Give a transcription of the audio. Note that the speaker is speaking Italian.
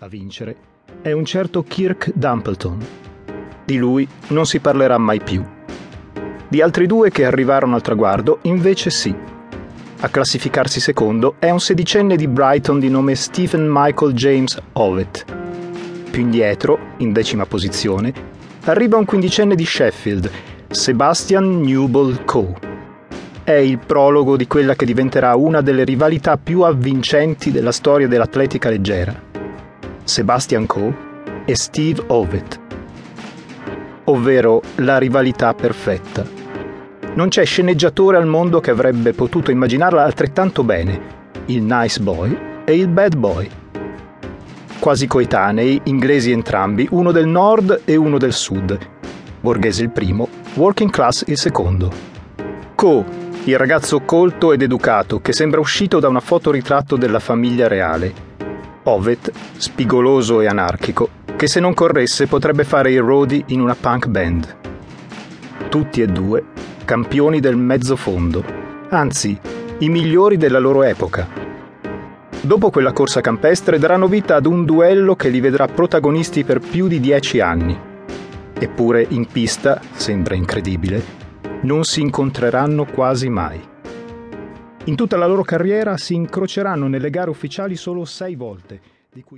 A vincere è un certo Kirk Dumpleton. Di lui non si parlerà mai più. Di altri due che arrivarono al traguardo, invece sì. A classificarsi secondo è un sedicenne di Brighton di nome Stephen Michael James Ovett. Più indietro, in decima posizione, arriva un quindicenne di Sheffield, Sebastian Newbold Coe è il prologo di quella che diventerà una delle rivalità più avvincenti della storia dell'atletica leggera. Sebastian Coe e Steve Ovett, ovvero la rivalità perfetta. Non c'è sceneggiatore al mondo che avrebbe potuto immaginarla altrettanto bene, il nice boy e il bad boy. Quasi coetanei, inglesi entrambi, uno del nord e uno del sud. Borghese il primo, working class il secondo. Coe il ragazzo colto ed educato che sembra uscito da una fotoritratto della famiglia reale. Ovet, spigoloso e anarchico, che se non corresse potrebbe fare il roadie in una punk band. Tutti e due campioni del mezzo fondo, anzi, i migliori della loro epoca. Dopo quella corsa campestre daranno vita ad un duello che li vedrà protagonisti per più di dieci anni. Eppure in pista, sembra incredibile, non si incontreranno quasi mai. In tutta la loro carriera si incroceranno nelle gare ufficiali solo sei volte, di cui